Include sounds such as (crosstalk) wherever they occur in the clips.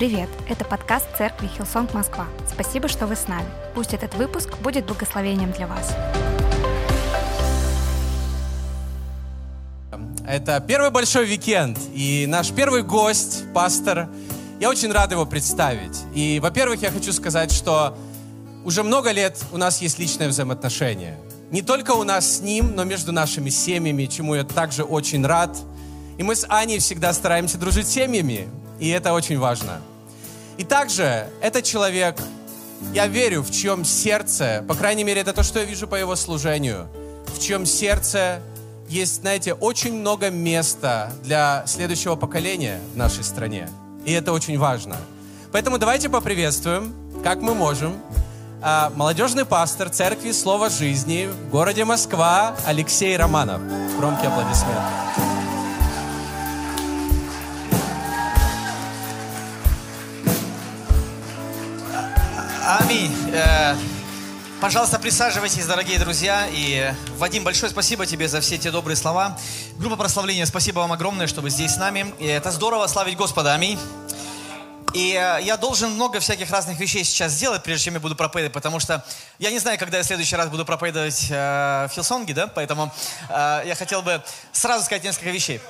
Привет! Это подкаст церкви Hillsong Москва. Спасибо, что вы с нами. Пусть этот выпуск будет благословением для вас. Это первый большой уикенд, и наш первый гость, пастор, я очень рад его представить. И, во-первых, я хочу сказать, что уже много лет у нас есть личное взаимоотношение. Не только у нас с ним, но между нашими семьями, чему я также очень рад. И мы с Аней всегда стараемся дружить с семьями, и это очень важно. И также этот человек, я верю, в чьем сердце, по крайней мере, это то, что я вижу по его служению, в чьем сердце есть, знаете, очень много места для следующего поколения в нашей стране. И это очень важно. Поэтому давайте поприветствуем, как мы можем, а, молодежный пастор Церкви Слова Жизни в городе Москва Алексей Романов. Громкие аплодисменты. Аминь. Э, Пожалуйста, присаживайтесь, дорогие друзья. И, Вадим, большое спасибо тебе за все те добрые слова. Группа прославления, спасибо вам огромное, что вы здесь с нами. И это здорово славить Господа. Аминь. И э, я должен много всяких разных вещей сейчас сделать, прежде чем я буду проповедовать, потому что я не знаю, когда я в следующий раз буду проповедовать э, в Хилсонге, да, поэтому э, я хотел бы сразу сказать несколько вещей.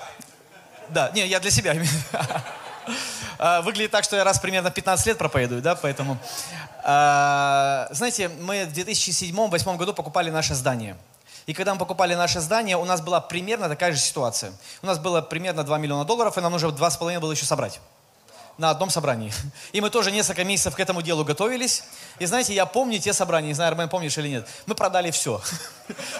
Да, не, я для себя. (laughs) Э, выглядит так, что я раз примерно 15 лет проповедую, да, поэтому... Э, знаете, мы в 2007-2008 году покупали наше здание. И когда мы покупали наше здание, у нас была примерно такая же ситуация. У нас было примерно 2 миллиона долларов, и нам нужно 2,5 было еще собрать на одном собрании. И мы тоже несколько месяцев к этому делу готовились. И знаете, я помню те собрания, не знаю, Армен, помнишь или нет, мы продали все.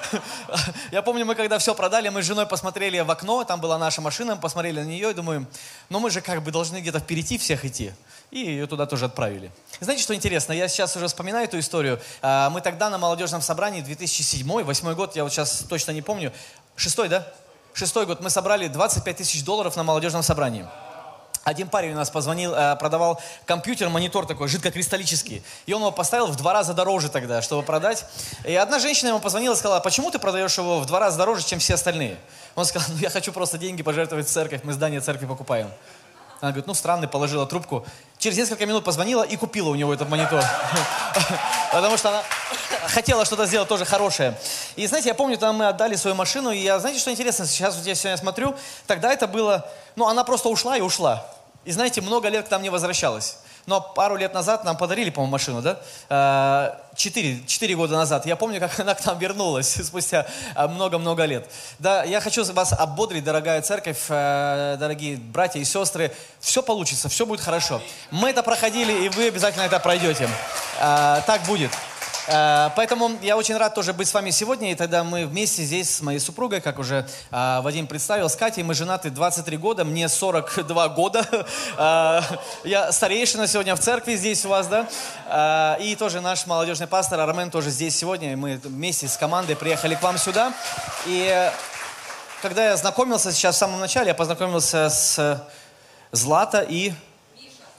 (laughs) Я помню, мы когда все продали, мы с женой посмотрели в окно, там была наша машина, мы посмотрели на нее и думаем, ну мы же как бы должны где-то впереди всех идти. И ее туда тоже отправили. Знаете, что интересно? Я сейчас уже вспоминаю эту историю. А, мы тогда на молодежном собрании, 2007-2008 год, я вот сейчас точно не помню, шестой, да? Шестой год, мы собрали 25 тысяч долларов на молодежном собрании. Один парень у нас позвонил, э, продавал компьютер, монитор такой, жидкокристаллический. И он его поставил в два раза дороже тогда, чтобы продать. И одна женщина ему позвонила и сказала, почему ты продаешь его в два раза дороже, чем все остальные? Он сказал, ну я хочу просто деньги пожертвовать в церковь, мы здание церкви покупаем. Она говорит, ну странный, положила трубку. Через несколько минут позвонила и купила у него этот монитор. (laughs) Потому что она хотела что-то сделать тоже хорошее. И знаете, я помню, там мы отдали свою машину, и я, знаете, что интересно, сейчас вот я сегодня смотрю, тогда это было, ну она просто ушла и ушла. И знаете, много лет к нам не возвращалась. Но пару лет назад нам подарили, по-моему, машину, да? Э, четыре, четыре года назад. Я помню, как (laughs) она к нам вернулась (laughs) спустя э, много-много лет. Да, я хочу вас ободрить, дорогая церковь, э, дорогие братья и сестры. Все получится, все будет хорошо. Мы это проходили, и вы обязательно это пройдете. Так будет. Э, поэтому я очень рад тоже быть с вами сегодня. И тогда мы вместе здесь с моей супругой, как уже э, Вадим представил, с Катей. Мы женаты 23 года, мне 42 года. (laughs) Э, я старейшина сегодня в церкви здесь у вас, да. И тоже наш молодежный пастор Армен тоже здесь сегодня. Мы вместе с командой приехали к вам сюда. И когда я знакомился сейчас в самом начале, я познакомился с Злата и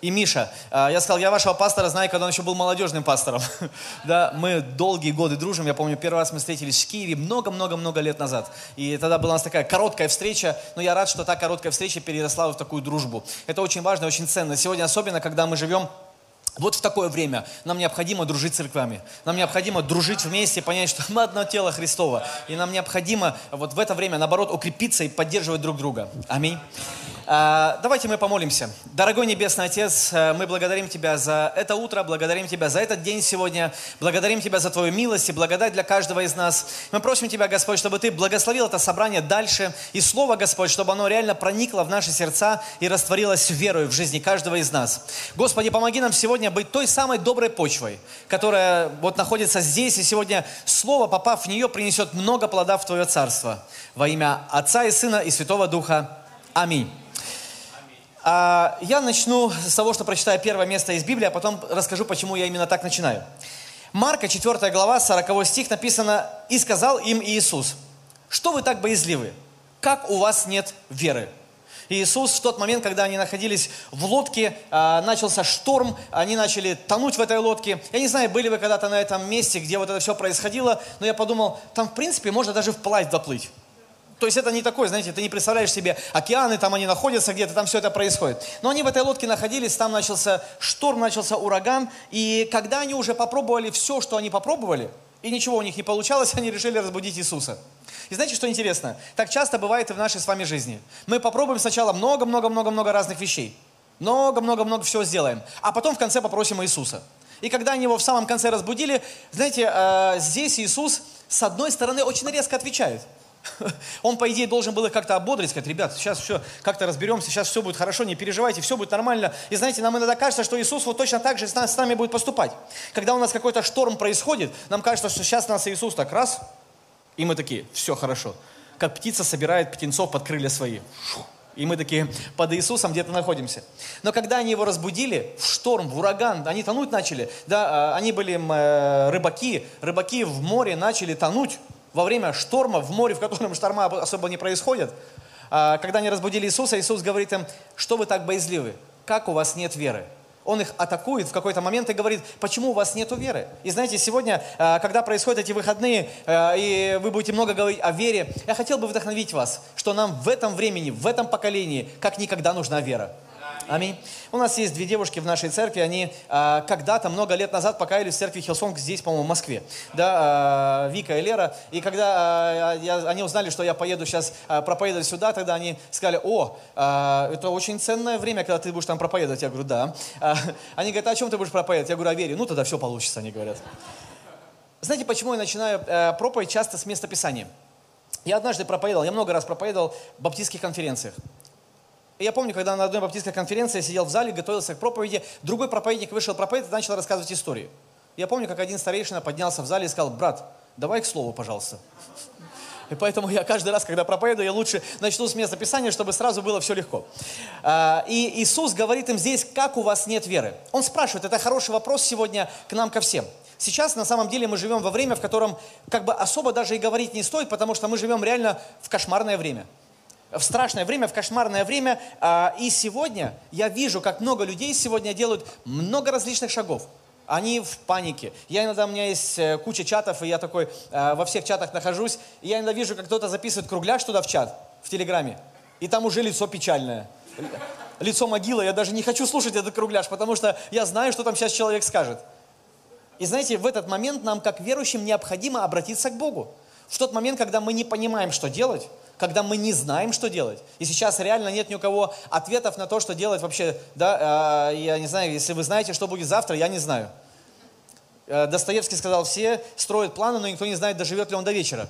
и Миша. А, я сказал, я вашего пастора знаю, когда он еще был молодежным пастором. (laughs) да, мы долгие годы дружим. Я помню, первый раз мы встретились в Киеве много-много-много лет назад. И тогда была у нас такая короткая встреча, но я рад, что та короткая встреча переросла в такую дружбу. Это очень важно, очень ценно. Сегодня особенно, когда мы живем вот в такое время нам необходимо дружить с церквами. Нам необходимо дружить вместе, понять, что мы одно тело Христова. И нам необходимо вот в это время, наоборот, укрепиться и поддерживать друг друга. Аминь. А, давайте мы помолимся. Дорогой Небесный Отец, э, мы благодарим Тебя за это утро, благодарим Тебя за этот день сегодня, благодарим Тебя за Твою милость и благодать для каждого из нас. Мы просим Тебя, Господь, чтобы Ты благословил это собрание дальше, и Слово, Господь, чтобы оно реально проникло в наши сердца и растворилось верой в жизни каждого из нас. Господи, помоги нам сегодня быть той самой доброй почвой, которая вот находится здесь, и сегодня Слово, попав в нее, принесет много плода в Твое Царство. Во имя Отца и Сына и Святого Духа. Аминь. А, я начну с того, что прочитаю первое место из Библии, а потом расскажу, почему я именно так начинаю. Марка, 4 глава, 40 стих написано, «И сказал им Иисус, что вы так боязливы? Как у вас нет веры?» Иисус в тот момент, когда они находились в лодке, а, начался шторм, они начали тонуть в этой лодке. Я не знаю, были вы когда-то на этом месте, где вот это все происходило, но я подумал, там в принципе можно даже вплавь доплыть. То есть это не такое, знаете, ты не представляешь себе океаны, там они находятся где-то, там все это происходит. Но они в этой лодке находились, там начался шторм, начался ураган, и когда они уже попробовали все, что они попробовали, и ничего у них не получалось, (laughs) они решили разбудить Иисуса. И знаете, что интересно? Так часто бывает и в нашей с вами жизни. Мы попробуем сначала много-много-много-много разных вещей. Много-много-много всего сделаем. А потом в конце попросим Иисуса. И когда они его в самом конце разбудили, знаете, э, здесь Иисус с одной стороны очень резко отвечает. (laughs) Он, по идее, должен был их как-то ободрить, сказать, ребят, сейчас все как-то разберемся, сейчас все будет хорошо, не переживайте, все будет нормально. И знаете, нам иногда кажется, что Иисус вот точно так же с нами будет поступать. Когда у нас какой-то шторм происходит, нам кажется, что сейчас нас Иисус так раз, и мы такие, все хорошо. Как птица собирает птенцов под крылья свои. И мы такие под Иисусом где-то находимся. Но когда они его разбудили, в шторм, в ураган, они тонуть начали. Да, а, они были э, рыбаки, рыбаки в море начали тонуть во время шторма, в море, в котором шторма особо не происходят. А, когда они разбудили Иисуса, Иисус говорит им, что вы так боязливы? Как у вас нет веры? Он их атакует в какой-то момент и говорит, почему у вас нет веры? И знаете, сегодня, а, когда происходят эти выходные, а, и вы будете много говорить о вере, я хотел бы вдохновить вас, что нам в этом времени, в этом поколении, как никогда нужна вера. Аминь. У нас есть две девушки в нашей церкви, они а, когда-то, много лет назад покаялись в церкви Hillsong здесь, по-моему, в Москве. Да, а, Вика и Лера. И когда а, я, они узнали, что я поеду сейчас а, проповедовать сюда, тогда они сказали, о, а, это очень ценное время, когда ты будешь там проповедовать. Я говорю, да. А, они говорят, а о чем ты будешь проповедовать? Я говорю, о вере. Ну, тогда все получится, они говорят. Знаете, почему я начинаю э, проповедь часто с места Писания? Я однажды проповедовал, я много раз проповедовал в баптистских конференциях. Я помню, когда на одной баптистской конференции я сидел в зале, готовился к проповеди, другой проповедник вышел проповедовать и начал рассказывать историю. Я помню, как один старейшина поднялся в зале и сказал, брат, давай к слову, пожалуйста. И поэтому я каждый раз, когда проповедую, я лучше начну с места Писания, чтобы сразу было все легко. А, и Иисус говорит им здесь, как у вас нет веры. Он спрашивает, это хороший вопрос сегодня к нам, ко всем. Сейчас на самом деле мы живем во время, в котором как бы особо даже и говорить не стоит, потому что мы живем реально в кошмарное время в страшное время, в кошмарное время. А, и сегодня я вижу, как много людей сегодня делают много различных шагов. Они в панике. Я иногда, у меня есть э, куча чатов, и я такой э, во всех чатах нахожусь. И я иногда вижу, как кто-то записывает кругляш туда в чат, в Телеграме. И там уже лицо печальное. Лицо могилы. Я даже не хочу слушать этот кругляш, потому что я знаю, что там сейчас человек скажет. И знаете, в этот момент нам, как верующим, необходимо обратиться к Богу. В тот момент, когда мы не понимаем, что делать, когда мы не знаем, что делать. И сейчас реально нет ни у кого ответов на то, что делать вообще. Да, я не знаю, если вы знаете, что будет завтра, я не знаю. Э, Достоевский сказал, все строят планы, но никто не знает, доживет ли он до вечера.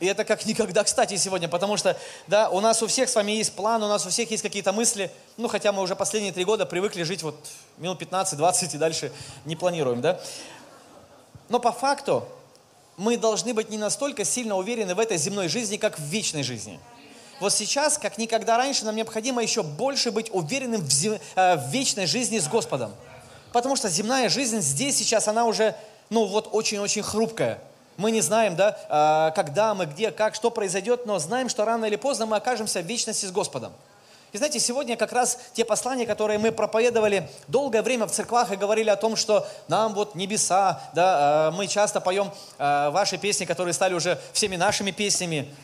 И это как никогда кстати сегодня, потому что да, у нас у всех с вами есть план, у нас у всех есть какие-то мысли, ну хотя мы уже последние три года привыкли жить вот минут 15-20 и дальше не планируем, да. Но по факту мы должны быть не настолько сильно уверены в этой земной жизни, как в вечной жизни. Вот сейчас, как никогда раньше, нам необходимо еще больше быть уверенным в, зем... Э, в вечной жизни с Господом. Потому что земная жизнь здесь сейчас, она уже, ну вот, очень-очень хрупкая. Мы не знаем, да, э, когда мы, где, как, что произойдет, но знаем, что рано или поздно мы окажемся в вечности с Господом. И знаете, сегодня как раз те послания, которые мы проповедовали долгое время в церквах и говорили о том, что нам вот небеса, да, э, мы часто поем э, ваши песни, которые стали уже всеми нашими песнями,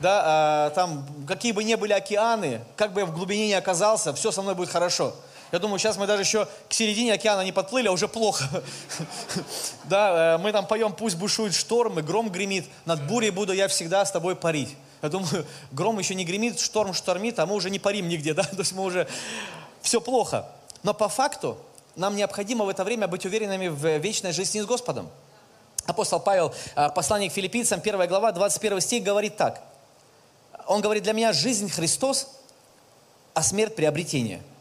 да, э, там, какие бы ни были океаны, как бы я в глубине не оказался, все со мной будет хорошо. Я думаю, сейчас мы даже еще к середине океана не подплыли, а уже плохо. (laughs) Да, мы там поем, пусть бушует шторм, и гром гремит, над бурей буду я всегда с тобой парить. Я думаю, гром еще не гремит, шторм штормит, а мы уже не парим нигде, да? (laughs) То есть мы уже... Все плохо. Но по факту нам необходимо в это время быть уверенными в вечной жизни с Господом. Апостол Павел, а, посланник филиппийцам, 1 глава, 21 стих, говорит так. Он говорит, для меня жизнь Христос, а смерть приобретение –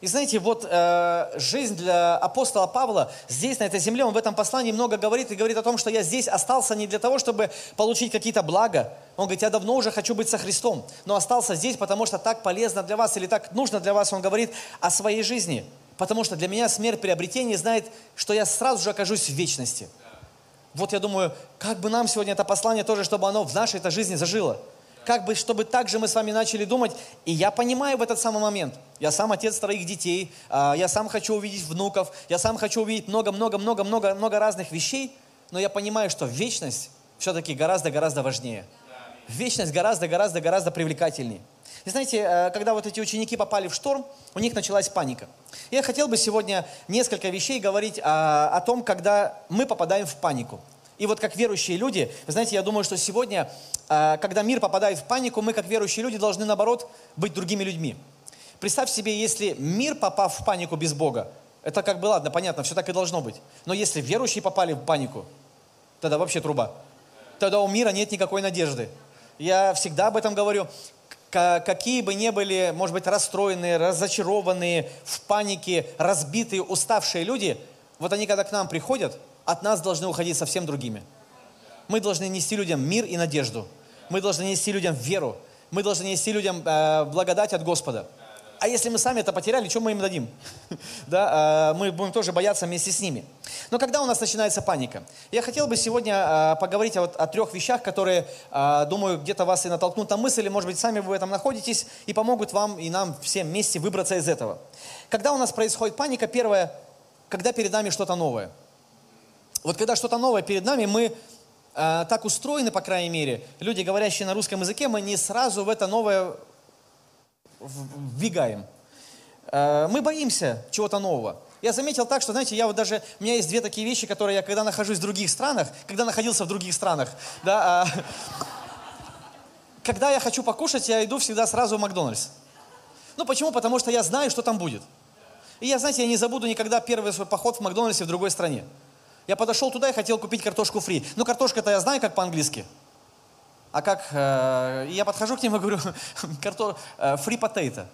и знаете, вот э, жизнь для апостола Павла здесь, на этой земле, он в этом послании много говорит и говорит о том, что я здесь остался не для того, чтобы получить какие-то блага. Он говорит, я давно уже хочу быть со Христом, но остался здесь, потому что так полезно для вас или так нужно для вас. Он говорит о своей жизни, потому что для меня смерть приобретение знает, что я сразу же окажусь в вечности. Вот я думаю, как бы нам сегодня это послание тоже, чтобы оно в нашей этой жизни зажило как бы, чтобы так же мы с вами начали думать. И я понимаю в этот самый момент. Я сам отец троих детей, а, я сам хочу увидеть внуков, я сам хочу увидеть много-много-много-много много разных вещей, но я понимаю, что вечность все-таки гораздо-гораздо важнее. вечность гораздо-гораздо-гораздо привлекательнее. И знаете, э, когда вот эти ученики попали в шторм, у них началась паника. Я хотел бы сегодня несколько вещей говорить о, о том, когда мы попадаем в панику. И вот как верующие люди, вы знаете, я думаю, что сегодня, когда мир попадает в панику, мы как верующие люди должны, наоборот, быть другими людьми. Представь себе, если мир, попав в панику без Бога, это как бы, ладно, понятно, все так и должно быть. Но если верующие попали в панику, тогда вообще труба. Тогда у мира нет никакой надежды. Я всегда об этом говорю. Какие бы ни были, может быть, расстроенные, разочарованные, в панике, разбитые, уставшие люди, вот они, когда к нам приходят, от нас должны уходить совсем другими. Мы должны нести людям мир и надежду. Мы должны нести людям веру. Мы должны нести людям э, благодать от Господа. А если мы сами это потеряли, что мы им дадим? (laughs) да, э, мы будем тоже бояться вместе с ними. Но когда у нас начинается паника? Я хотел бы сегодня э, поговорить о, о трех вещах, которые, э, думаю, где-то вас и натолкнут на мысль, или, может быть, сами вы в этом находитесь, и помогут вам и нам всем вместе выбраться из этого. Когда у нас происходит паника, первое, когда перед нами что-то новое. Вот когда что-то новое перед нами, мы так устроены, по крайней мере, люди, говорящие на русском языке, мы не сразу в это новое вбегаем. Э, мы боимся чего-то нового. Я заметил так, что, знаете, я вот даже, у меня есть две такие вещи, которые я, когда нахожусь в других странах, когда находился в других странах, да, а, (laughs) когда я хочу покушать, я иду всегда сразу в Макдональдс. Ну, почему? Потому что я знаю, что там будет. И я, знаете, я не забуду никогда первый свой поход в Макдональдсе в другой стране. Я подошел туда и хотел купить картошку фри. Ну, картошка-то я знаю, как по-английски. А как? Э, я подхожу к ним и говорю, (laughs) карто, э, free potato.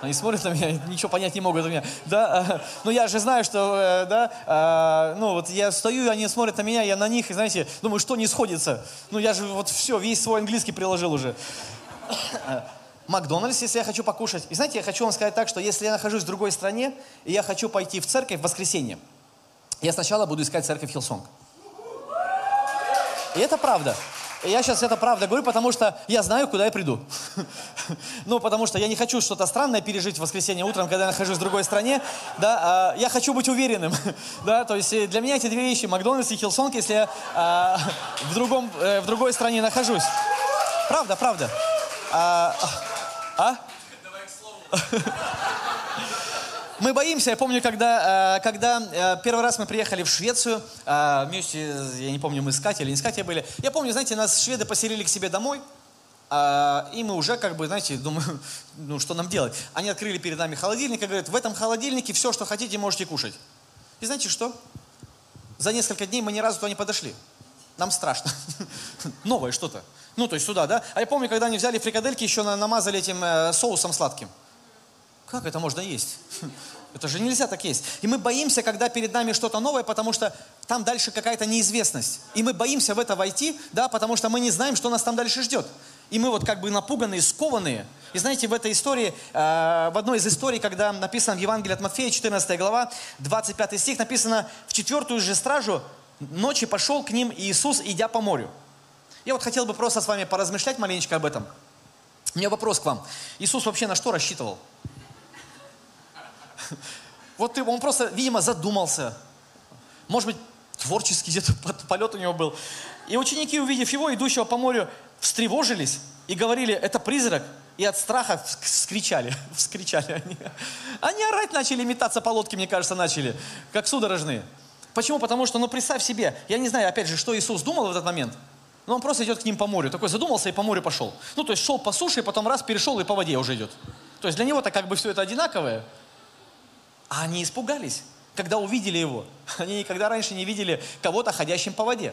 Они смотрят на меня, ничего понять не могут у меня. Да, э, ну я же знаю, что, э, да, э, ну вот я стою, они смотрят на меня, я на них, и знаете, думаю, что не сходится. Ну я же вот все, весь свой английский приложил уже. (coughs) Макдональдс, если я хочу покушать. И знаете, я хочу вам сказать так, что если я нахожусь в другой стране, и я хочу пойти в церковь в воскресенье, я сначала буду искать церковь Hillsong. И это правда. Я сейчас это правда говорю, потому что я знаю, куда я приду. (laughs) Ну, потому что я не хочу что-то странное пережить в воскресенье утром, когда я нахожусь в другой стране. Да, а, я хочу быть уверенным. (laughs) Да, то есть э, для меня эти две вещи, Макдональдс и Hillsong, если я а, (laughs) в, другом, э, в другой стране нахожусь. Правда, правда. А? а? Мы боимся. Я помню, когда, э, когда э, первый раз мы приехали в Швецию, э, вместе, я не помню, мы с Катей или не Катей были. Я помню, знаете, нас шведы поселили к себе домой, и мы уже как бы, знаете, думаю, (laughs) ну что нам делать? Они открыли перед нами холодильник и говорят, в этом холодильнике все, что хотите, можете кушать. И знаете что? За несколько дней мы ни разу туда не подошли. Нам страшно. (laughs) Новое что-то. Ну, то есть сюда, да? А я помню, когда они взяли фрикадельки, еще намазали этим соусом сладким. Как это можно есть? Это же нельзя так есть. И мы боимся, когда перед нами что-то новое, потому что там дальше какая-то неизвестность. И мы боимся в это войти, да, потому что мы не знаем, что нас там дальше ждет. И мы вот как бы напуганные, скованные. И знаете, в этой истории, э, в одной из историй, когда написано в Евангелии от Матфея, 14 глава, 25 стих, написано, в четвертую же стражу ночи пошел к ним Иисус, идя по морю. Я вот хотел бы просто с вами поразмышлять маленечко об этом. У меня вопрос к вам. Иисус вообще на что рассчитывал? (laughs) Вот он просто, видимо, задумался. Может быть, творческий где-то (laughs) полет у него был. И ученики, увидев его, идущего по морю, встревожились и говорили, это призрак. И от страха вскричали, (laughs) вскричали они. Они орать начали, метаться по лодке, мне кажется, начали, как судорожные. Почему? Потому что, ну представь себе, я не знаю, опять же, что Иисус думал в этот момент, но он просто идет к ним по морю. Такой задумался и по морю пошел. Ну, то есть шел по суше, и потом раз перешел и по воде уже идет. То есть для него-то как бы все это одинаковое. А они испугались, когда увидели его. (laughs) Они никогда раньше не видели кого-то ходящим по воде.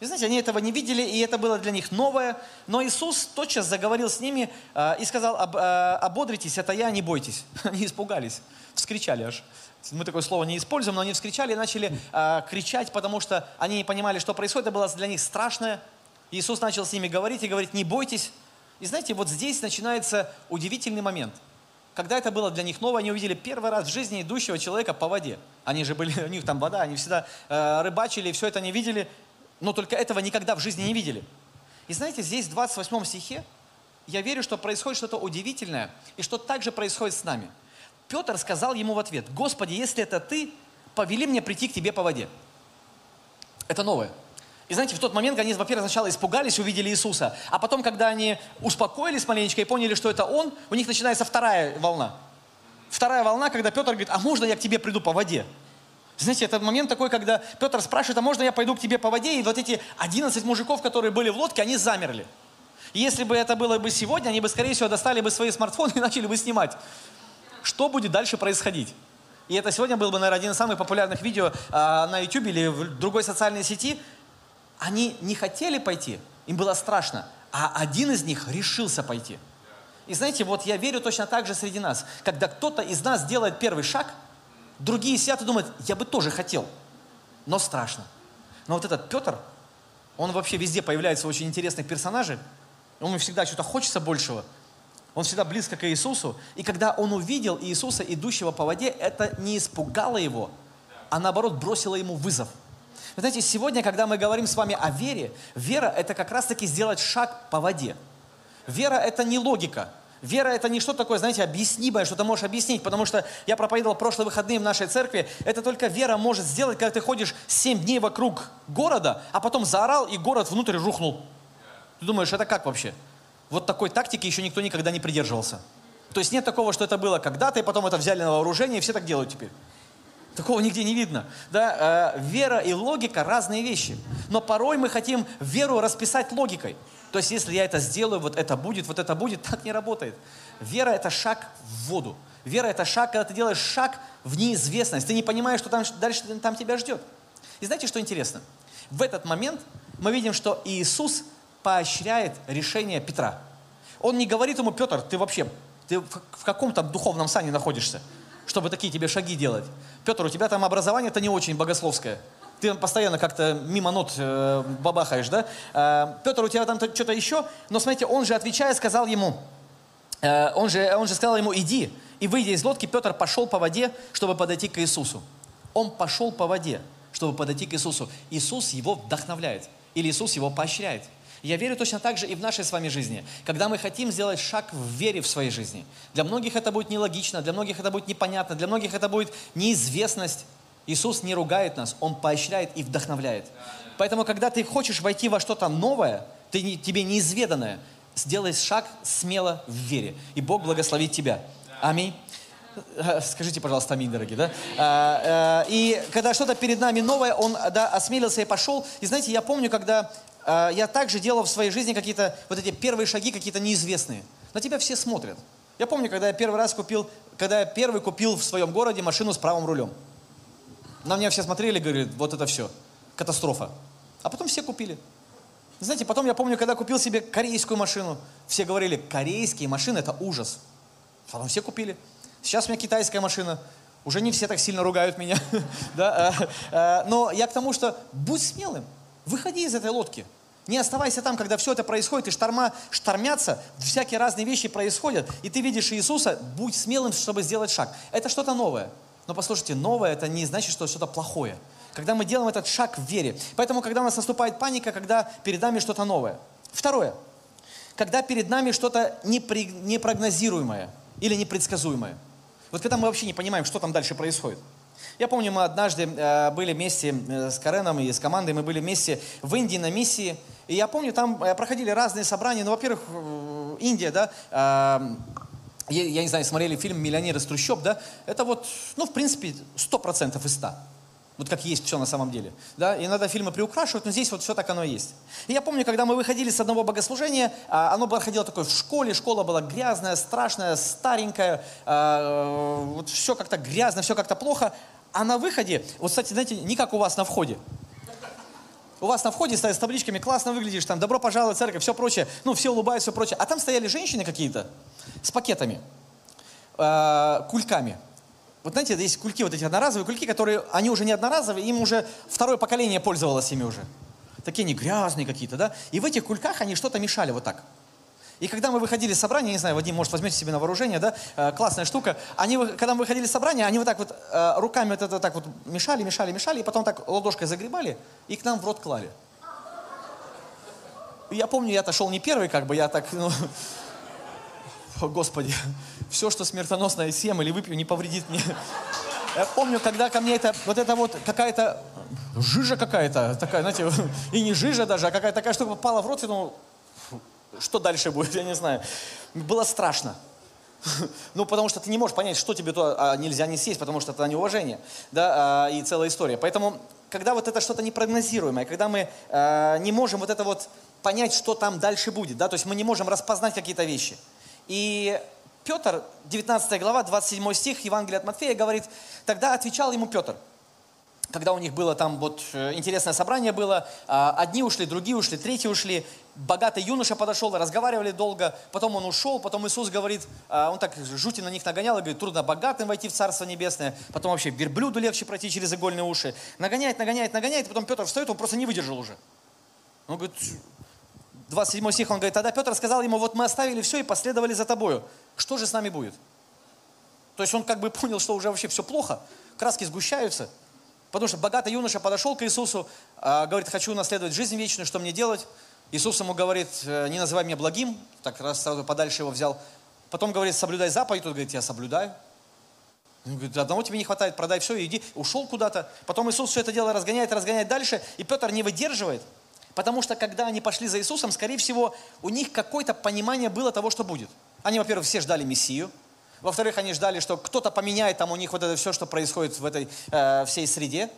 И знаете, они этого не видели, и это было для них новое. Но Иисус тотчас заговорил с ними э, и сказал, Об, э, ободритесь, это я, не бойтесь. (laughs) Они испугались, вскричали аж. Мы такое слово не используем, но они вскричали и начали э, кричать, потому что они не понимали, что происходит. Это было для них страшное. Иисус начал с ними говорить и говорить, не бойтесь. И знаете, вот здесь начинается удивительный момент – когда это было для них ново, они увидели первый раз в жизни идущего человека по воде. Они же были, (laughs) у них там вода, они всегда э, рыбачили, все это они видели, но только этого никогда в жизни не видели. И знаете, здесь в 28 стихе я верю, что происходит что-то удивительное, и что также происходит с нами. Петр сказал ему в ответ, «Господи, если это ты, повели мне прийти к тебе по воде». Это новое. И знаете, в тот момент они, во-первых, сначала испугались, увидели Иисуса, а потом, когда они успокоились маленечко и поняли, что это Он, у них начинается вторая волна. Вторая волна, когда Петр говорит, а можно я к тебе приду по воде? Знаете, это момент такой, когда Петр спрашивает, а можно я пойду к тебе по воде? И вот эти 11 мужиков, которые были в лодке, они замерли. И если бы это было бы сегодня, они бы, скорее всего, достали бы свои смартфоны и (laughs) начали бы снимать. Что будет дальше происходить? И это сегодня был бы, наверное, один из самых популярных видео а, на YouTube или в другой социальной сети. Они не хотели пойти, им было страшно, а один из них решился пойти. И знаете, вот я верю точно так же среди нас. Когда кто-то из нас делает первый шаг, другие сидят и думают, я бы тоже хотел, но страшно. Но вот этот Петр, он вообще везде появляется очень интересных персонажей. Ему всегда что-то хочется большего. Он всегда близко к Иисусу. И когда он увидел Иисуса, идущего по воде, это не испугало его, а наоборот бросило ему вызов. Вы знаете, сегодня, когда мы говорим с вами о вере, вера – это как раз-таки сделать шаг по воде. Вера – это не логика. Вера – это не что такое, знаете, объяснимое, что ты можешь объяснить, потому что я проповедовал прошлые выходные в нашей церкви. Это только вера может сделать, когда ты ходишь 7 дней вокруг города, а потом заорал, и город внутрь рухнул. Ты думаешь, это как вообще? Вот такой тактики еще никто никогда не придерживался. То есть нет такого, что это было когда-то, и потом это взяли на вооружение, и все так делают теперь. Такого нигде не видно. Да? Э, вера и логика – разные вещи. Но порой мы хотим веру расписать логикой. То есть, если я это сделаю, вот это будет, вот это будет, (laughs) так не работает. Вера – это шаг в воду. Вера – это шаг, когда ты делаешь шаг в неизвестность. Ты не понимаешь, что там, дальше там тебя ждет. И знаете, что интересно? В этот момент мы видим, что Иисус поощряет решение Петра. Он не говорит ему, Петр, ты вообще, ты в каком там духовном сане находишься, чтобы такие тебе шаги делать? Петр, у тебя там образование-то не очень богословское. Ты постоянно как-то мимо нот э, бабахаешь, да? Э, Петр, у тебя там что-то еще? Но смотрите, он же, отвечая, сказал ему, э, он, же, он же сказал ему, иди. И выйдя из лодки, Петр пошел по воде, чтобы подойти к Иисусу. Он пошел по воде, чтобы подойти к Иисусу. Иисус его вдохновляет. Или Иисус его поощряет. Я верю точно так же и в нашей с вами жизни. Когда мы хотим сделать шаг в вере в своей жизни. Для многих это будет нелогично, для многих это будет непонятно, для многих это будет неизвестность. Иисус не ругает нас, Он поощряет и вдохновляет. Поэтому, когда ты хочешь войти во что-то новое, ты, тебе неизведанное, сделай шаг смело в вере. И Бог благословит тебя. Аминь. Скажите, пожалуйста, аминь, дорогие, да? А, а, и когда что-то перед нами новое, он да, осмелился и пошел. И знаете, я помню, когда я также делал в своей жизни какие-то вот эти первые шаги, какие-то неизвестные. На тебя все смотрят. Я помню, когда я первый раз купил, когда я первый купил в своем городе машину с правым рулем. На меня все смотрели, говорят, вот это все, катастрофа. А потом все купили. Знаете, потом я помню, когда купил себе корейскую машину, все говорили, корейские машины это ужас. Потом все купили. Сейчас у меня китайская машина. Уже не все так сильно ругают меня. (laughs) да? А, а, но я к тому, что будь смелым. Выходи из этой лодки. Не оставайся там, когда все это происходит, и шторма штормятся, всякие разные вещи происходят, и ты видишь Иисуса, будь смелым, чтобы сделать шаг. Это что-то новое. Но послушайте, новое это не значит, что что-то плохое. Когда мы делаем этот шаг в вере. Поэтому, когда у нас наступает паника, когда перед нами что-то новое. Второе. Когда перед нами что-то непрогнозируемое или непредсказуемое. Вот когда мы вообще не понимаем, что там дальше происходит. Я помню, мы однажды э, были вместе э, с Кареном и с командой, мы были вместе в Индии на миссии. И я помню, там э, проходили разные собрания. Ну, во-первых, Индия, да, я, не знаю, смотрели фильм «Миллионер из трущоб», да, это вот, ну, в принципе, 100% из 100. Вот как есть все на самом деле. Да? Иногда фильмы приукрашивают, но здесь вот все так оно и есть. И я помню, когда мы выходили с одного богослужения, а, оно проходило такое в школе, школа была грязная, страшная, старенькая, а, вот все как-то грязно, все как-то плохо. А на выходе, вот, кстати, знаете, не как у вас на входе. У вас на входе стоят с табличками, классно выглядишь, там, добро пожаловать в церковь, все прочее. Ну, все улыбаются, все прочее. А там стояли женщины какие-то с пакетами, э, кульками. Вот знаете, есть кульки, вот эти одноразовые кульки, которые, они уже не одноразовые, им уже второе поколение пользовалось ими уже. Такие они грязные какие-то, да? И в этих кульках они что-то мешали вот так. И когда мы выходили с собрания, не знаю, Вадим, может, возьмете себе на вооружение, да, э, классная штука, они, когда мы выходили с собрания, они вот так вот э, руками вот это так вот мешали, мешали, мешали, и потом так ладошкой загребали и к нам в рот клали. Я помню, я отошел не первый, как бы, я так, ну, о, Господи, (laughs) все, что смертоносное съем или выпью, не повредит мне. Я помню, когда ко мне это, вот это вот какая-то жижа какая-то, такая, знаете, (laughs) и не жижа даже, а какая-то такая штука попала в рот, и думал, что дальше будет, (laughs) я не знаю. Было страшно. Ну, потому что ты не можешь понять, что тебе то а, нельзя не съесть, потому что это неуважение, да, а, и целая история. Поэтому, когда вот это что-то непрогнозируемое, когда мы а, не можем вот это вот понять, что там дальше будет, да, то есть мы не можем распознать какие-то вещи. И Петр, 19 глава, 27 стих Евангелия от Матфея говорит, тогда отвечал ему Петр – когда у них было там вот э, интересное собрание было, а, одни ушли, другие ушли, третьи ушли, богатый юноша подошел, разговаривали долго, потом он ушел, потом Иисус говорит, а, он так жути на них нагонял и говорит, трудно богатым войти в Царство Небесное, потом вообще верблюду легче пройти через игольные уши, нагоняет, нагоняет, нагоняет, потом Петр встает, он просто не выдержал уже. Он говорит, 27 стих, он говорит, тогда Петр сказал ему, вот мы оставили все и последовали за тобою, что же с нами будет? То есть он как бы (laughs) понял, что уже вообще все плохо, краски сгущаются, Потому что богатый юноша подошел к Иисусу, а, говорит, хочу наследовать жизнь вечную, что мне делать? Иисус ему говорит, «Э, не называй меня благим, так раз сразу подальше его взял. Потом говорит, соблюдай заповедь, тот говорит, я соблюдаю. Он говорит, одного тебе не хватает, продай все, иди. Ушел куда-то. Потом Иисус все это дело разгоняет, разгоняет дальше, и Петр не выдерживает. Потому что когда они пошли за Иисусом, скорее всего, у них какое-то понимание было того, что будет. Они, во-первых, все ждали Мессию, во-вторых, они ждали, что кто-то поменяет там у них вот это все, что происходит в этой э, всей среде.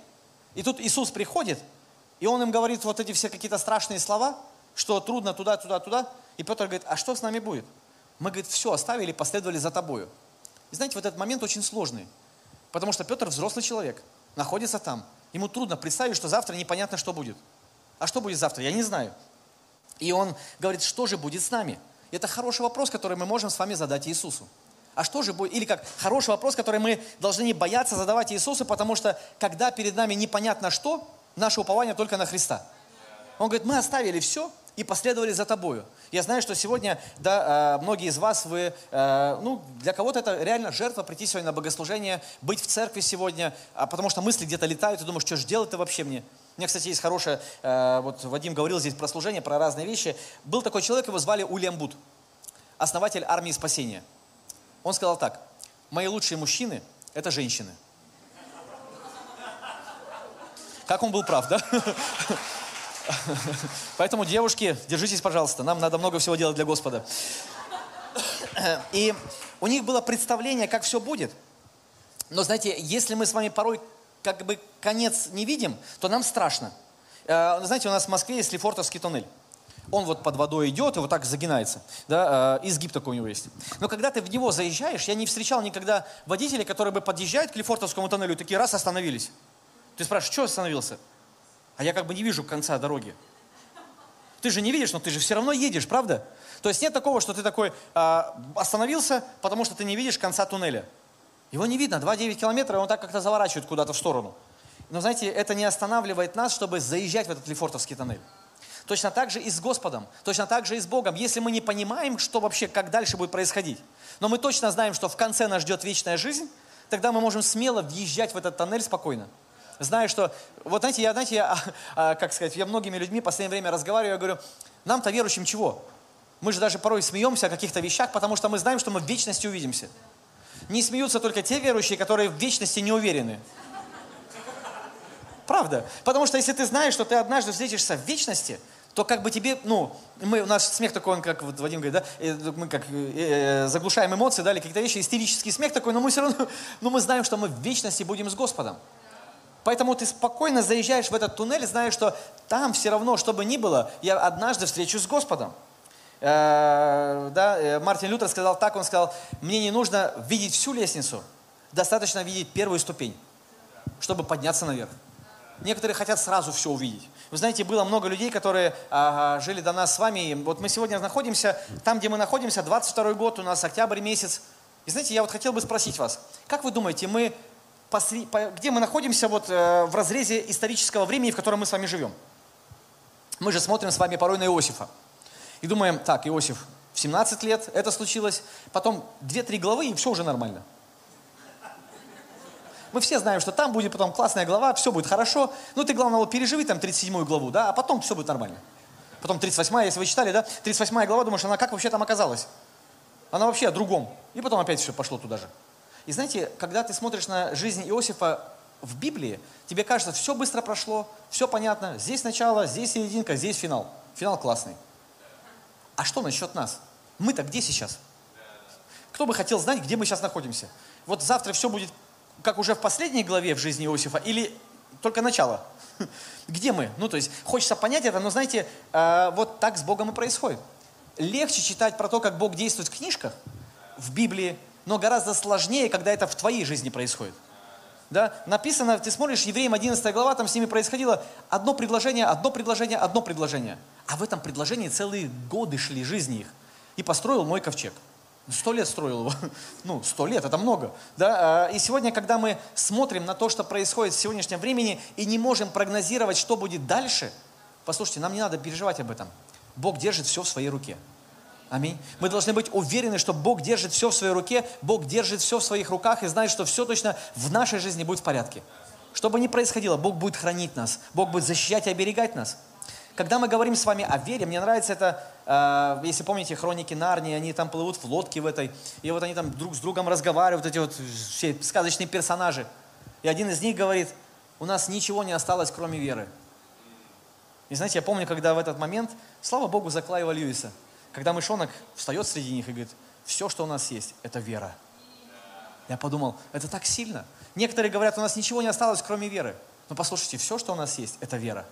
И тут Иисус приходит, и Он им говорит вот эти все какие-то страшные слова, что трудно туда, туда, туда. И Петр говорит, а что с нами будет? Мы, говорит, все оставили, последовали за тобою. И знаете, вот этот момент очень сложный. Потому что Петр взрослый человек, находится там. Ему трудно представить, что завтра непонятно, что будет. А что будет завтра, я не знаю. И он говорит, что же будет с нами? Это хороший вопрос, который мы можем с вами задать Иисусу. А что же будет? Или как хороший вопрос, который мы должны не бояться задавать Иисусу, потому что когда перед нами непонятно что, наше упование только на Христа. Он говорит, мы оставили все и последовали за тобою. Я знаю, что сегодня, да, э, многие из вас, вы, э, ну, для кого-то это реально жертва, прийти сегодня на богослужение, быть в церкви сегодня, а потому что мысли где-то летают, и думаешь, что же делать-то вообще мне? Меня, кстати, есть хорошее, э, вот Вадим говорил здесь про служение, про разные вещи. Был такой человек, его звали Ульям Буд, основатель армии спасения. Он сказал так, мои лучшие мужчины – это женщины. Как он был прав, да? Поэтому, девушки, держитесь, пожалуйста, нам надо много всего делать для Господа. И у них было представление, как все будет. Но знаете, если мы с вами порой как бы конец не видим, то нам страшно. Э, знаете, у нас в Москве есть Лефортовский туннель он вот под водой идет и вот так загинается. Да, э, изгиб такой у него есть. Но когда ты в него заезжаешь, я не встречал никогда водителей, которые бы подъезжают к Лефортовскому тоннелю, такие раз остановились. Ты спрашиваешь, что остановился? А я как бы не вижу конца дороги. Ты же не видишь, но ты же все равно едешь, правда? То есть нет такого, что ты такой э, остановился, потому что ты не видишь конца туннеля. Его не видно, 2,9 километра, и он так как-то заворачивает куда-то в сторону. Но знаете, это не останавливает нас, чтобы заезжать в этот Лефортовский тоннель. Точно так же и с Господом, точно так же и с Богом. Если мы не понимаем, что вообще, как дальше будет происходить, но мы точно знаем, что в конце нас ждет вечная жизнь, тогда мы можем смело въезжать в этот тоннель спокойно. Зная, что, вот знаете, я, знаете, я, а, как сказать, я многими людьми в последнее время разговариваю, я говорю, нам-то верующим чего? Мы же даже порой смеемся о каких-то вещах, потому что мы знаем, что мы в вечности увидимся. Не смеются только те верующие, которые в вечности не уверены. Правда. Потому что если ты знаешь, что ты однажды встретишься в вечности, то как бы тебе, ну, мы, у нас смех такой, он как вот Вадим говорит, да, э, мы как э, э, заглушаем эмоции, да, или какие-то вещи, истерический смех такой, но мы все равно, (laughs) ну, мы знаем, что мы в вечности будем с Господом. Поэтому ты спокойно заезжаешь в этот туннель, зная, что там все равно, что бы ни было, я однажды встречусь с Господом. Э, да, э, Мартин Лютер сказал так, он сказал, мне не нужно видеть всю лестницу, достаточно видеть первую ступень, чтобы подняться наверх. Некоторые хотят сразу все увидеть. Вы знаете, было много людей, которые а, жили до нас с вами. Вот мы сегодня находимся там, где мы находимся, 22 год, у нас октябрь месяц. И знаете, я вот хотел бы спросить вас, как вы думаете, мы посре... где мы находимся вот э, в разрезе исторического времени, в котором мы с вами живем? Мы же смотрим с вами порой на Иосифа. И думаем, так, Иосиф, в 17 лет это случилось, потом 2-3 главы, и все уже нормально. Мы все знаем, что там будет потом классная глава, все будет хорошо. Ну, ты, главное, переживи там 37 главу, да, а потом все будет нормально. Потом 38 если вы читали, да, 38 глава, думаешь, она как вообще там оказалась? Она вообще о другом. И потом опять все пошло туда же. И знаете, когда ты смотришь на жизнь Иосифа, в Библии тебе кажется, все быстро прошло, все понятно, здесь начало, здесь серединка, здесь финал. Финал классный. А что насчет нас? Мы-то где сейчас? Кто бы хотел знать, где мы сейчас находимся? Вот завтра все будет как уже в последней главе в жизни Иосифа или только начало? (laughs) Где мы? Ну, то есть, хочется понять это, но знаете, э, вот так с Богом и происходит. Легче читать про то, как Бог действует в книжках, в Библии, но гораздо сложнее, когда это в твоей жизни происходит. Да? Написано, ты смотришь, Евреям 11 глава, там с ними происходило одно предложение, одно предложение, одно предложение. А в этом предложении целые годы шли жизни их. И построил мой ковчег. Сто лет строил его. (laughs) Ну, сто лет, это много. Да? А, и сегодня, когда мы смотрим на то, что происходит в сегодняшнем времени, и не можем прогнозировать, что будет дальше, послушайте, нам не надо переживать об этом. Бог держит все в своей руке. Аминь. Мы должны быть уверены, что Бог держит все в своей руке, Бог держит все в своих руках и знает, что все точно в нашей жизни будет в порядке. Что бы ни происходило, Бог будет хранить нас, Бог будет защищать и оберегать нас. Когда мы говорим с вами о вере, мне нравится это, э, если помните, хроники Нарнии, они там плывут в лодке в этой, и вот они там друг с другом разговаривают, эти вот все сказочные персонажи. И один из них говорит, у нас ничего не осталось, кроме веры. И знаете, я помню, когда в этот момент, слава Богу, за Клайва Льюиса – когда мышонок встает среди них и говорит, все, что у нас есть, это вера. Я подумал, это так сильно. Некоторые говорят, у нас ничего не осталось, кроме веры. Но послушайте, все, что у нас есть, это вера.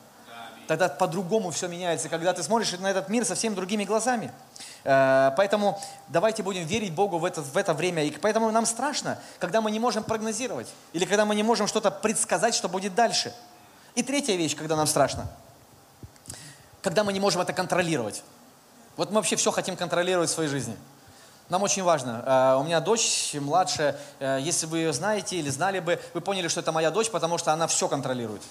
Тогда по-другому все меняется, когда ты смотришь на этот мир совсем другими глазами. Э, поэтому давайте будем верить Богу в это, в это время. И поэтому нам страшно, когда мы не можем прогнозировать. Или когда мы не можем что-то предсказать, что будет дальше. И третья вещь, когда нам страшно. Когда мы не можем это контролировать. Вот мы вообще все хотим контролировать в своей жизни. Нам очень важно. Э, у меня дочь младшая, э, если вы ее знаете или знали бы, вы поняли, что это моя дочь, потому что она все контролирует.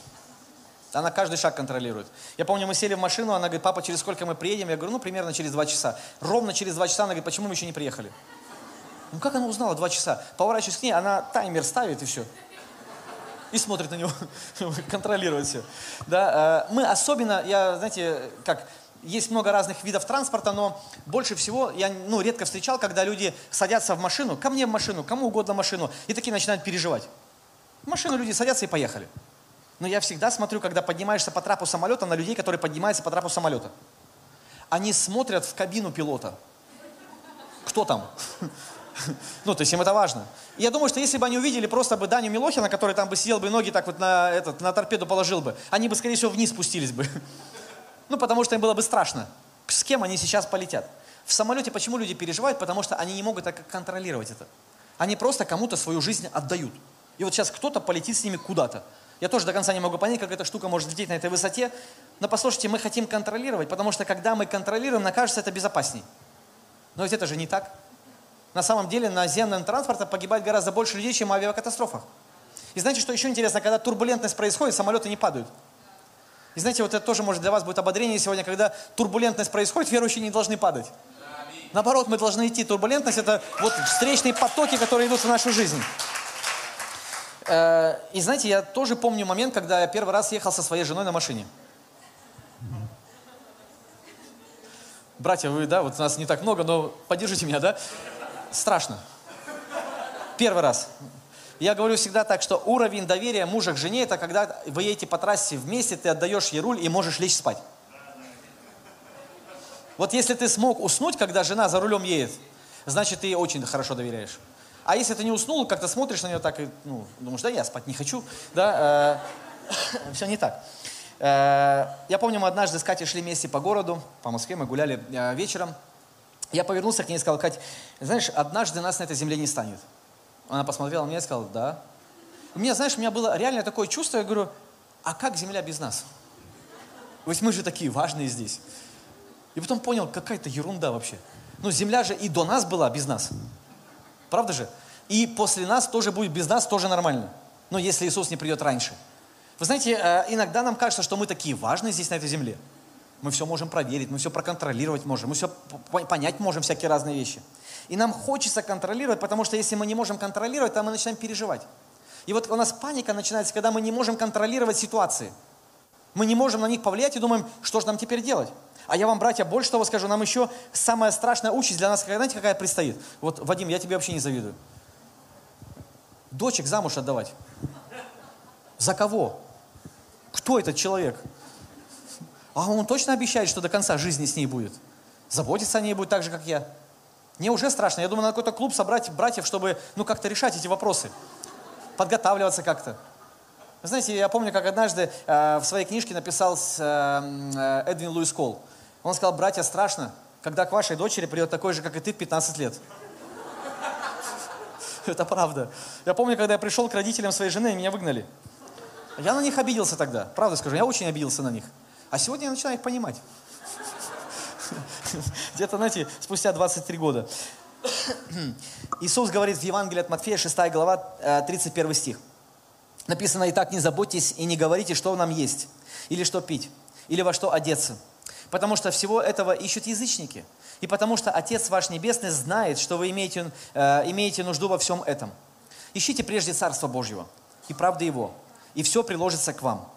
Она каждый шаг контролирует. Я помню, мы сели в машину, она говорит, папа, через сколько мы приедем? Я говорю, ну, примерно через два часа. Ровно через два часа она говорит, почему мы еще не приехали? Ну, как она узнала два часа? Поворачиваюсь к ней, она таймер ставит и все. И смотрит на него, (laughs) контролирует все. Да, э, мы особенно, я, знаете, как, есть много разных видов транспорта, но больше всего я ну, редко встречал, когда люди садятся в машину, ко мне в машину, кому угодно в машину, и такие начинают переживать. В машину люди садятся и поехали. Но я всегда смотрю, когда поднимаешься по трапу самолета, на людей, которые поднимаются по трапу самолета. Они смотрят в кабину пилота. Кто там? (laughs) Ну, то есть им это важно. Я думаю, что если бы они увидели просто бы Даню Милохина, который там бы сидел бы ноги так вот на, этот, на торпеду положил бы, они бы, скорее всего, вниз спустились бы. (laughs) Ну, потому что им было бы страшно, с кем они сейчас полетят. В самолете почему люди переживают? Потому что они не могут так контролировать это. Они просто кому-то свою жизнь отдают. И вот сейчас кто-то полетит с ними куда-то. Я тоже до конца не могу понять, как эта штука может лететь на этой высоте. Но послушайте, мы хотим контролировать, потому что когда мы контролируем, нам кажется это безопасней. Но ведь это же не так. На самом деле на наземном транспорте погибает гораздо больше людей, чем в авиакатастрофах. И знаете, что еще интересно? Когда турбулентность происходит, самолеты не падают. И знаете, вот это тоже может для вас будет ободрение сегодня, когда турбулентность происходит, верующие не должны падать. Наоборот, мы должны идти. Турбулентность – это вот встречные потоки, которые идут в нашу жизнь. Э, и знаете, я тоже помню момент, когда я первый раз ехал со своей женой на машине. Братья, вы, да, вот нас не так много, но поддержите меня, да? Страшно. Первый раз. Я говорю всегда так, что уровень доверия мужа к жене, это когда вы едете по трассе вместе, ты отдаешь ей руль и можешь лечь спать. Вот если ты смог уснуть, когда жена за рулем едет, значит, ты ей очень хорошо доверяешь. А если ты не уснул, как-то смотришь на нее так и ну, думаешь, да я спать не хочу, да, э, (coughs) все не так. Э, я помню, мы однажды с Катей шли вместе по городу, по Москве, мы гуляли э, вечером. Я повернулся к ней и сказал, Кать, знаешь, однажды нас на этой земле не станет. Она посмотрела на меня и сказала, да. У меня, знаешь, у меня было реально такое чувство, я говорю, а как земля без нас? Ведь мы же такие важные здесь. И потом понял, какая-то ерунда вообще. Ну, земля же и до нас была без нас. Правда же? И после нас тоже будет без нас, тоже нормально. Но если Иисус не придет раньше. Вы знаете, э, иногда нам кажется, что мы такие важные здесь, на этой земле. Мы все можем проверить, мы все проконтролировать можем, мы все понять можем, всякие разные вещи. И нам хочется контролировать, потому что если мы не можем контролировать, то мы начинаем переживать. И вот у нас паника начинается, когда мы не можем контролировать ситуации. Мы не можем на них повлиять и думаем, что же нам теперь делать. А я вам, братья, больше того скажу, нам еще самая страшная участь для нас, знаете, какая предстоит? Вот, Вадим, я тебе вообще не завидую. Дочек замуж отдавать. За кого? Кто этот человек? А он точно обещает, что до конца жизни с ней будет. Заботиться о ней будет так же, как я. Мне уже страшно. Я думаю, надо какой-то клуб собрать братьев, чтобы ну как-то решать эти вопросы. Подготавливаться как-то. Вы знаете, я помню, как однажды э, в своей книжке написал с, э, э Эдвин Луис Кол. Он сказал, братья, страшно, когда к вашей дочери придет такой же, как и ты, в 15 лет. (laughs) Это правда. Я помню, когда я пришел к родителям своей жены, меня выгнали. Я на них обиделся тогда, правда скажу, я очень обиделся на них. А сегодня я начинаю их понимать. (laughs) Где-то, знаете, спустя 23 года. (coughs) Иисус говорит в Евангелии от Матфея, 6 глава, 31 э, стих. Написано, «И так не заботьтесь и не говорите, что нам есть, или что пить, или во что одеться, потому что всего этого ищут язычники, и потому что Отец ваш Небесный знает, что вы имеете, э, имеете нужду во всем этом. Ищите прежде Царство Божьего и правды Его, и все приложится к вам.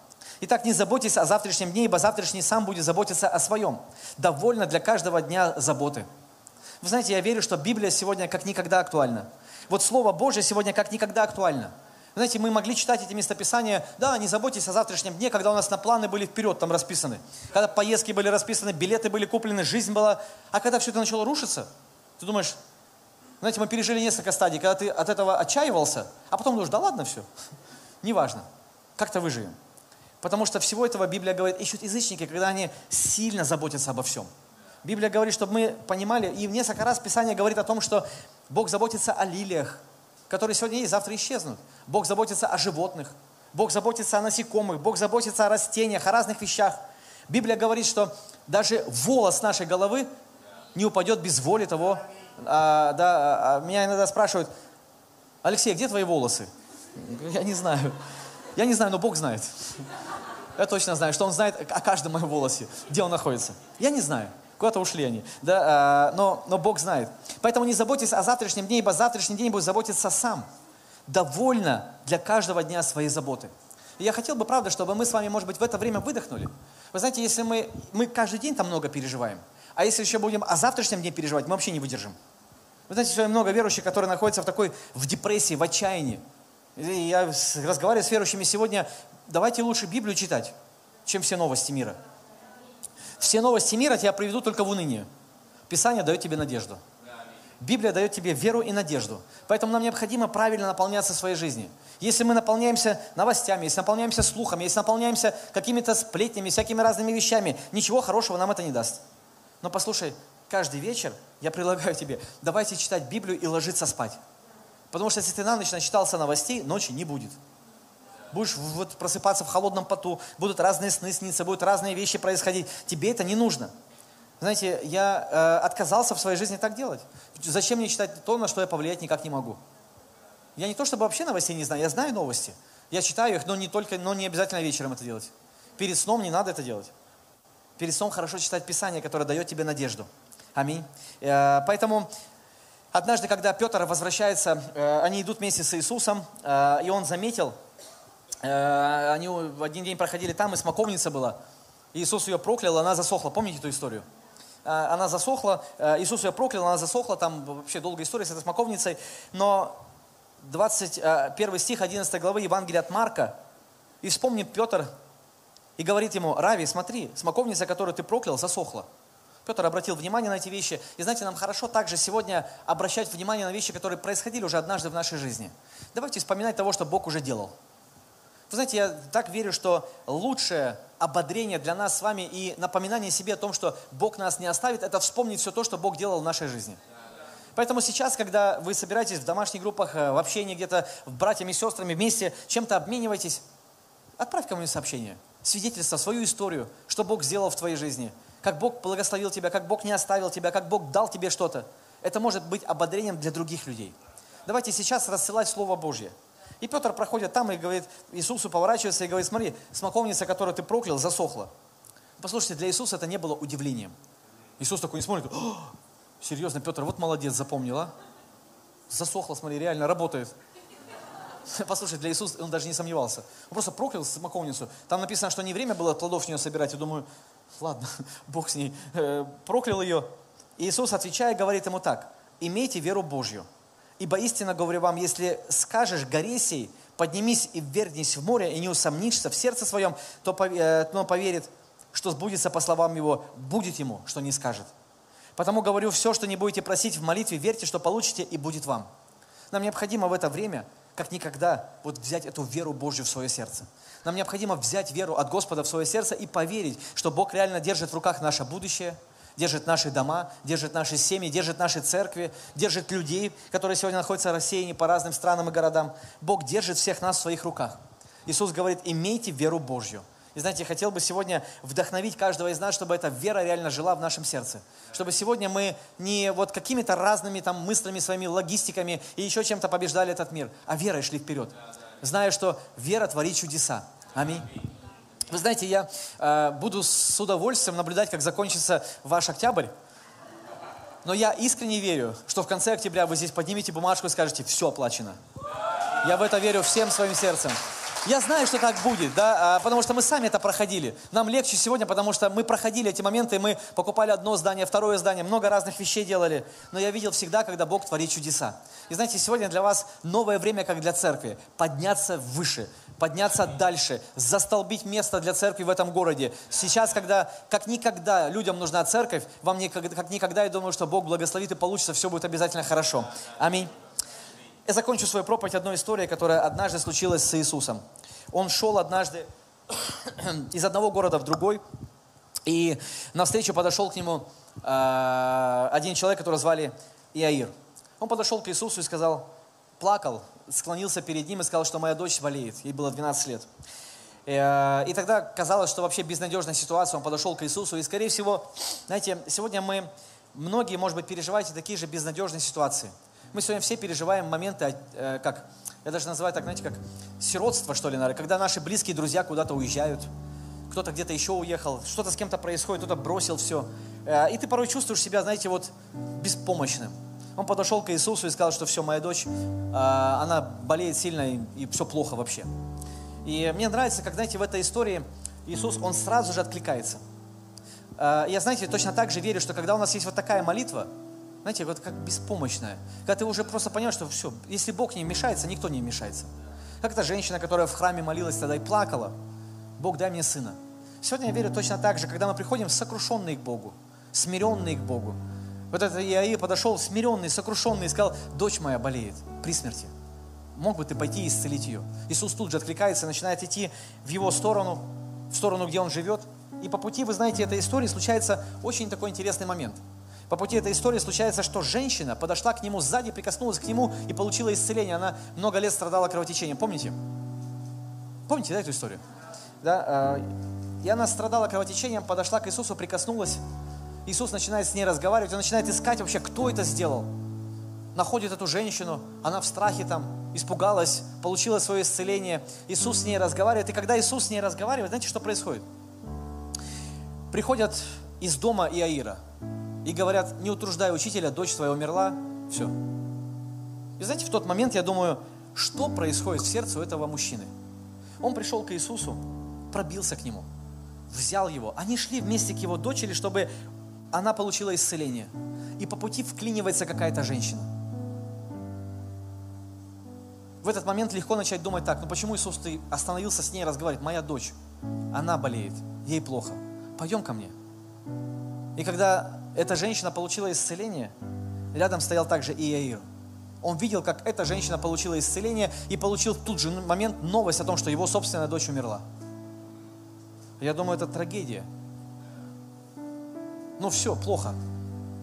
Итак, не заботьтесь о завтрашнем дне, ибо завтрашний сам будет заботиться о своем. Довольно для каждого дня заботы. Вы знаете, я верю, что Библия сегодня как никогда актуальна. Вот Слово Божье сегодня как никогда актуально. Знаете, мы могли читать эти местописания, да, не заботьтесь о завтрашнем дне, когда у нас на планы были вперед там расписаны, когда поездки были расписаны, билеты были куплены, жизнь была. А когда все это начало рушиться, ты думаешь, знаете, мы пережили несколько стадий, когда ты от этого отчаивался, а потом думаешь, да ладно все, неважно, как-то выживем. Потому что всего этого Библия говорит, ищут язычники, когда они сильно заботятся обо всем. Библия говорит, чтобы мы понимали, и несколько раз Писание говорит о том, что Бог заботится о лилиях, которые сегодня есть, завтра исчезнут. Бог заботится о животных, Бог заботится о насекомых, Бог заботится о растениях, о разных вещах. Библия говорит, что даже волос нашей головы не упадет без воли того. А, да, а, меня иногда спрашивают, Алексей, где твои волосы? Я не знаю. Я не знаю, но Бог знает. Я точно знаю, что Он знает о каждом моем волосе, где он находится. Я не знаю. Куда-то ушли они. Да, э, но, но Бог знает. Поэтому не заботьтесь о завтрашнем дне, ибо завтрашний день будет заботиться сам. Довольно для каждого дня своей заботы. И я хотел бы, правда, чтобы мы с вами, может быть, в это время выдохнули. Вы знаете, если мы, мы каждый день там много переживаем, а если еще будем о завтрашнем дне переживать, мы вообще не выдержим. Вы знаете, сегодня много верующих, которые находятся в такой, в депрессии, в отчаянии. Я разговариваю с верующими сегодня, давайте лучше Библию читать, чем все новости мира. Все новости мира тебя приведут только в уныние. Писание дает тебе надежду. Библия дает тебе веру и надежду. Поэтому нам необходимо правильно наполняться своей жизнью. Если мы наполняемся новостями, если наполняемся слухами, если наполняемся какими-то сплетнями, всякими разными вещами, ничего хорошего нам это не даст. Но послушай, каждый вечер я предлагаю тебе, давайте читать Библию и ложиться спать. Потому что если ты на ночь начитался новостей, ночи не будет будешь вот просыпаться в холодном поту, будут разные сны сниться, будут разные вещи происходить. Тебе это не нужно. Знаете, я э, отказался в своей жизни так делать. Зачем мне читать то, на что я повлиять никак не могу? Я не то, чтобы вообще новостей не знаю, я знаю новости. Я читаю их, но не только, но не обязательно вечером это делать. Перед сном не надо это делать. Перед сном хорошо читать Писание, которое дает тебе надежду. Аминь. Э, поэтому однажды, когда Петр возвращается, э, они идут вместе с Иисусом, э, и он заметил, Э, они в один день проходили там, и смоковница была. Иисус ее проклял, она засохла. Помните эту историю? Она засохла, Иисус ее проклял, она засохла, там вообще долгая история с этой смоковницей. Но 21 стих 11 главы Евангелия от Марка, и вспомнит Петр, и говорит ему, Рави, смотри, смоковница, которую ты проклял, засохла. Петр обратил внимание на эти вещи. И знаете, нам хорошо также сегодня обращать внимание на вещи, которые происходили уже однажды в нашей жизни. Давайте вспоминать того, что Бог уже делал. Вы знаете, я так верю, что лучшее ободрение для нас с вами и напоминание себе о том, что Бог нас не оставит, это вспомнить все то, что Бог делал в нашей жизни. Поэтому сейчас, когда вы собираетесь в домашних группах, э, в общении где-то, в братьями и сестрами вместе, чем-то обменивайтесь, отправь кому-нибудь сообщение, свидетельство, свою историю, что Бог сделал в твоей жизни, как Бог благословил тебя, как Бог не оставил тебя, как Бог дал тебе что-то. Это может быть ободрением для других людей. Давайте сейчас рассылать Слово Божье. И Петр проходит там и говорит, Иисусу поворачивается и говорит, смотри, смоковница, которую ты проклял, засохла. Послушайте, для Иисуса это не было удивлением. Иисус такой не смотрит, серьезно, Петр, вот молодец, запомнила. Засохла, смотри, реально работает. (laughs) Послушай, для Иисуса он даже не сомневался. Он просто проклял смоковницу. Там написано, что не время было плодов с нее собирать. Я думаю, ладно, (laughs) Бог с ней. Э, проклял ее. Иисус, отвечая, говорит ему так. Имейте веру Божью. Ибо истинно говорю вам, если скажешь горе поднимись и ввернись в море, и не усомнишься в сердце своем, то, э, но поверит, что сбудется по словам его, будет ему, что не скажет. Потому говорю, все, что не будете просить в молитве, верьте, что получите, и будет вам. Нам необходимо в это время, как никогда, вот взять эту веру Божью в свое сердце. Нам необходимо взять веру от Господа в свое сердце и поверить, что Бог реально держит в руках наше будущее, держит наши дома, держит наши семьи, держит наши церкви, держит людей, которые сегодня находятся России по разным странам и городам. Бог держит всех нас в своих руках. Иисус говорит, имейте веру Божью. Знаете, я хотел бы сегодня вдохновить каждого из нас, чтобы эта вера реально жила в нашем сердце. Чтобы сегодня мы не вот какими-то разными там мыслями, своими логистиками и еще чем-то побеждали этот мир, а верой шли вперед. Зная, что вера творит чудеса. Аминь. Вы знаете, я э, буду с удовольствием наблюдать, как закончится ваш октябрь. Но я искренне верю, что в конце октября вы здесь поднимете бумажку и скажете, все оплачено. Я в это верю всем своим сердцем. Я знаю, что так будет, да, а, потому что мы сами это проходили. Нам легче сегодня, потому что мы проходили эти моменты, мы покупали одно здание, второе здание, много разных вещей делали. Но я видел всегда, когда Бог творит чудеса. И знаете, сегодня для вас новое время, как для церкви, подняться выше, подняться дальше, застолбить место для церкви в этом городе. Сейчас, когда как никогда людям нужна церковь, вам никогда, как никогда, я думаю, что Бог благословит и получится, все будет обязательно хорошо. Аминь. Я закончу свою проповедь одной историей, которая однажды случилась с Иисусом. Он шел однажды (clears throat) из одного города в другой, и навстречу подошел к нему э, один человек, которого звали Иаир. Он подошел к Иисусу и сказал, плакал, склонился перед ним и сказал, что моя дочь болеет. Ей было 12 лет. Э, и тогда казалось, что вообще безнадежная ситуация. Он подошел к Иисусу. И, скорее всего, знаете, сегодня мы, многие, может быть, переживаете такие же безнадежные ситуации – мы сегодня все переживаем моменты, э, как, я даже называю так, знаете, как сиротство, что ли, наверное, когда наши близкие друзья куда-то уезжают, кто-то где-то еще уехал, что-то с кем-то происходит, кто-то бросил все. Э, и ты порой чувствуешь себя, знаете, вот беспомощным. Он подошел к Иисусу и сказал, что все, моя дочь, э, она болеет сильно и все плохо вообще. И мне нравится, как, знаете, в этой истории Иисус, он сразу же откликается. Я, знаете, точно так же верю, что когда у нас есть вот такая молитва, знаете, вот как беспомощная. Когда ты уже просто понимаешь, что все, если Бог не вмешается, никто не вмешается. Как эта женщина, которая в храме молилась тогда и плакала. Бог, дай мне сына. Сегодня я верю точно так же, когда мы приходим сокрушенные к Богу, смиренные к Богу. Вот этот Иаир подошел смиренный, сокрушенный и сказал, дочь моя болеет при смерти. Мог бы ты пойти и исцелить ее? Иисус тут же откликается, начинает идти в его сторону, в сторону, где он живет. И по пути, вы знаете, этой истории случается очень такой интересный момент – по пути этой истории случается, что женщина подошла к нему сзади, прикоснулась к нему и получила исцеление. Она много лет страдала кровотечением. Помните? Помните, да, эту историю? Да, а, и она страдала кровотечением, подошла к Иисусу, прикоснулась. Иисус начинает с ней разговаривать, он начинает искать вообще, кто это сделал. Находит эту женщину, она в страхе там, испугалась, получила свое исцеление. Иисус с ней разговаривает, и когда Иисус с ней разговаривает, знаете, что происходит? Приходят из дома Иаира – и говорят, не утруждай учителя, дочь твоя умерла, все. И знаете, в тот момент я думаю, что происходит в сердце у этого мужчины? Он пришел к Иисусу, пробился к нему, взял его. Они шли вместе к его дочери, чтобы она получила исцеление. И по пути вклинивается какая-то женщина. В этот момент легко начать думать так, ну почему Иисус ты остановился с ней разговаривать? Моя дочь, она болеет, ей плохо. Пойдем ко мне. И когда эта женщина получила исцеление, рядом стоял также Иаир. Он видел, как эта женщина получила исцеление и получил в тот же момент новость о том, что его собственная дочь умерла. Я думаю, это трагедия. Ну все, плохо.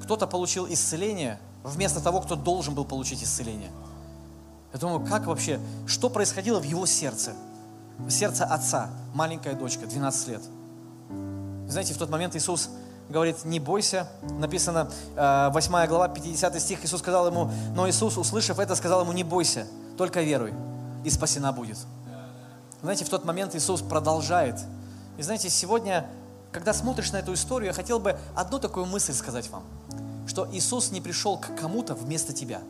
Кто-то получил исцеление вместо того, кто должен был получить исцеление. Я думаю, как вообще, что происходило в его сердце? Сердце отца, маленькая дочка, 12 лет. Знаете, в тот момент Иисус говорит, не бойся. Написано, 8 э, глава, 50 стих, Иисус сказал ему, но Иисус, услышав это, сказал ему, не бойся, только веруй, и спасена будет. Знаете, в тот момент Иисус продолжает. И знаете, сегодня, когда смотришь на эту историю, я хотел бы одну такую мысль сказать вам, что Иисус не пришел к кому-то вместо тебя.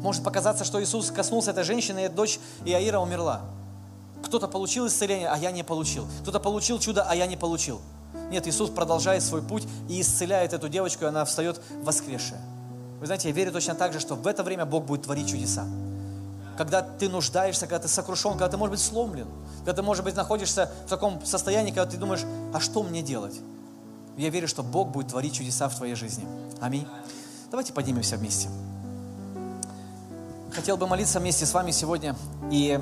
Может показаться, что Иисус коснулся этой женщины, и дочь Иаира умерла. Кто-то получил исцеление, а я не получил. Кто-то получил чудо, а я не получил. Нет, Иисус продолжает свой путь и исцеляет эту девочку, и она встает воскресшая. Вы знаете, я верю точно так же, что в это время Бог будет творить чудеса. когда ты нуждаешься, когда ты сокрушен, когда ты, может быть, сломлен, когда ты, может быть, находишься в таком состоянии, когда ты думаешь, а что мне делать? Я верю, что Бог будет творить чудеса в твоей жизни. Аминь. Давайте поднимемся вместе. Хотел бы молиться вместе с вами сегодня. И,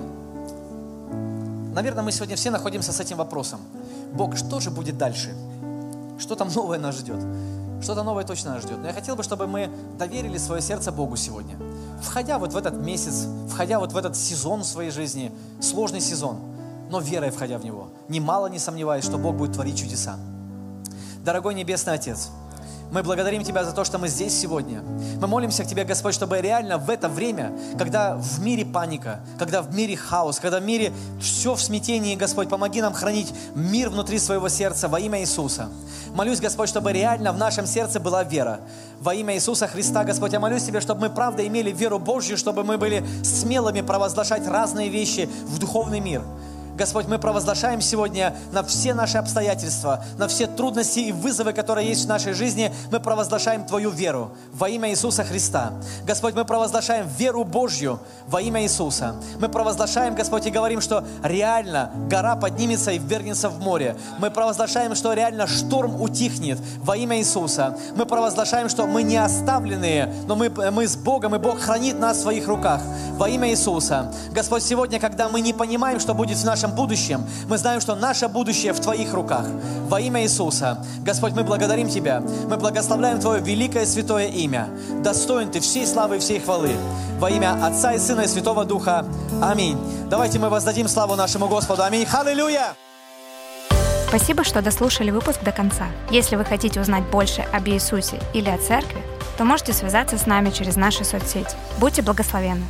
наверное, мы сегодня все находимся с этим вопросом. Бог, что же будет дальше? Что там новое нас ждет? Что-то новое точно нас ждет. Но я хотел бы, чтобы мы доверили свое сердце Богу сегодня. Входя вот в этот месяц, входя вот в этот сезон своей жизни, сложный сезон, но верой входя в него, немало не сомневаясь, что Бог будет творить чудеса. Дорогой Небесный Отец, мы благодарим Тебя за то, что мы здесь сегодня. Мы молимся к Тебе, Господь, чтобы реально в это время, когда в мире паника, когда в мире хаос, когда в мире все в смятении, Господь, помоги нам хранить мир внутри своего сердца во имя Иисуса. Молюсь, Господь, чтобы реально в нашем сердце была вера. Во имя Иисуса Христа, Господь, я молюсь Тебе, чтобы мы правда имели веру Божью, чтобы мы были смелыми провозглашать разные вещи в духовный мир. Господь, мы провозглашаем сегодня на все наши обстоятельства, на все трудности и вызовы, которые есть в нашей жизни, мы провозглашаем Твою веру во имя Иисуса Христа. Господь, мы провозглашаем веру Божью во имя Иисуса. Мы провозглашаем, Господь, и говорим, что реально гора поднимется и ввергнется в море. Мы провозглашаем, что реально шторм утихнет во имя Иисуса. Мы провозглашаем, что мы не оставленные, но мы, мы с Богом, и Бог хранит нас в своих руках во имя Иисуса. Господь, сегодня, когда мы не понимаем, что будет в нашем нашем будущем. Мы знаем, что наше будущее в Твоих руках. Во имя Иисуса. Господь, мы благодарим Тебя. Мы благословляем Твое великое святое имя. Достоин Ты всей славы и всей хвалы. Во имя Отца и Сына и Святого Духа. Аминь. Давайте мы воздадим славу нашему Господу. Аминь. Халилюя! Спасибо, что дослушали выпуск до конца. Если вы хотите узнать больше об Иисусе или о Церкви, то можете связаться с нами через наши соцсети. Будьте благословенны!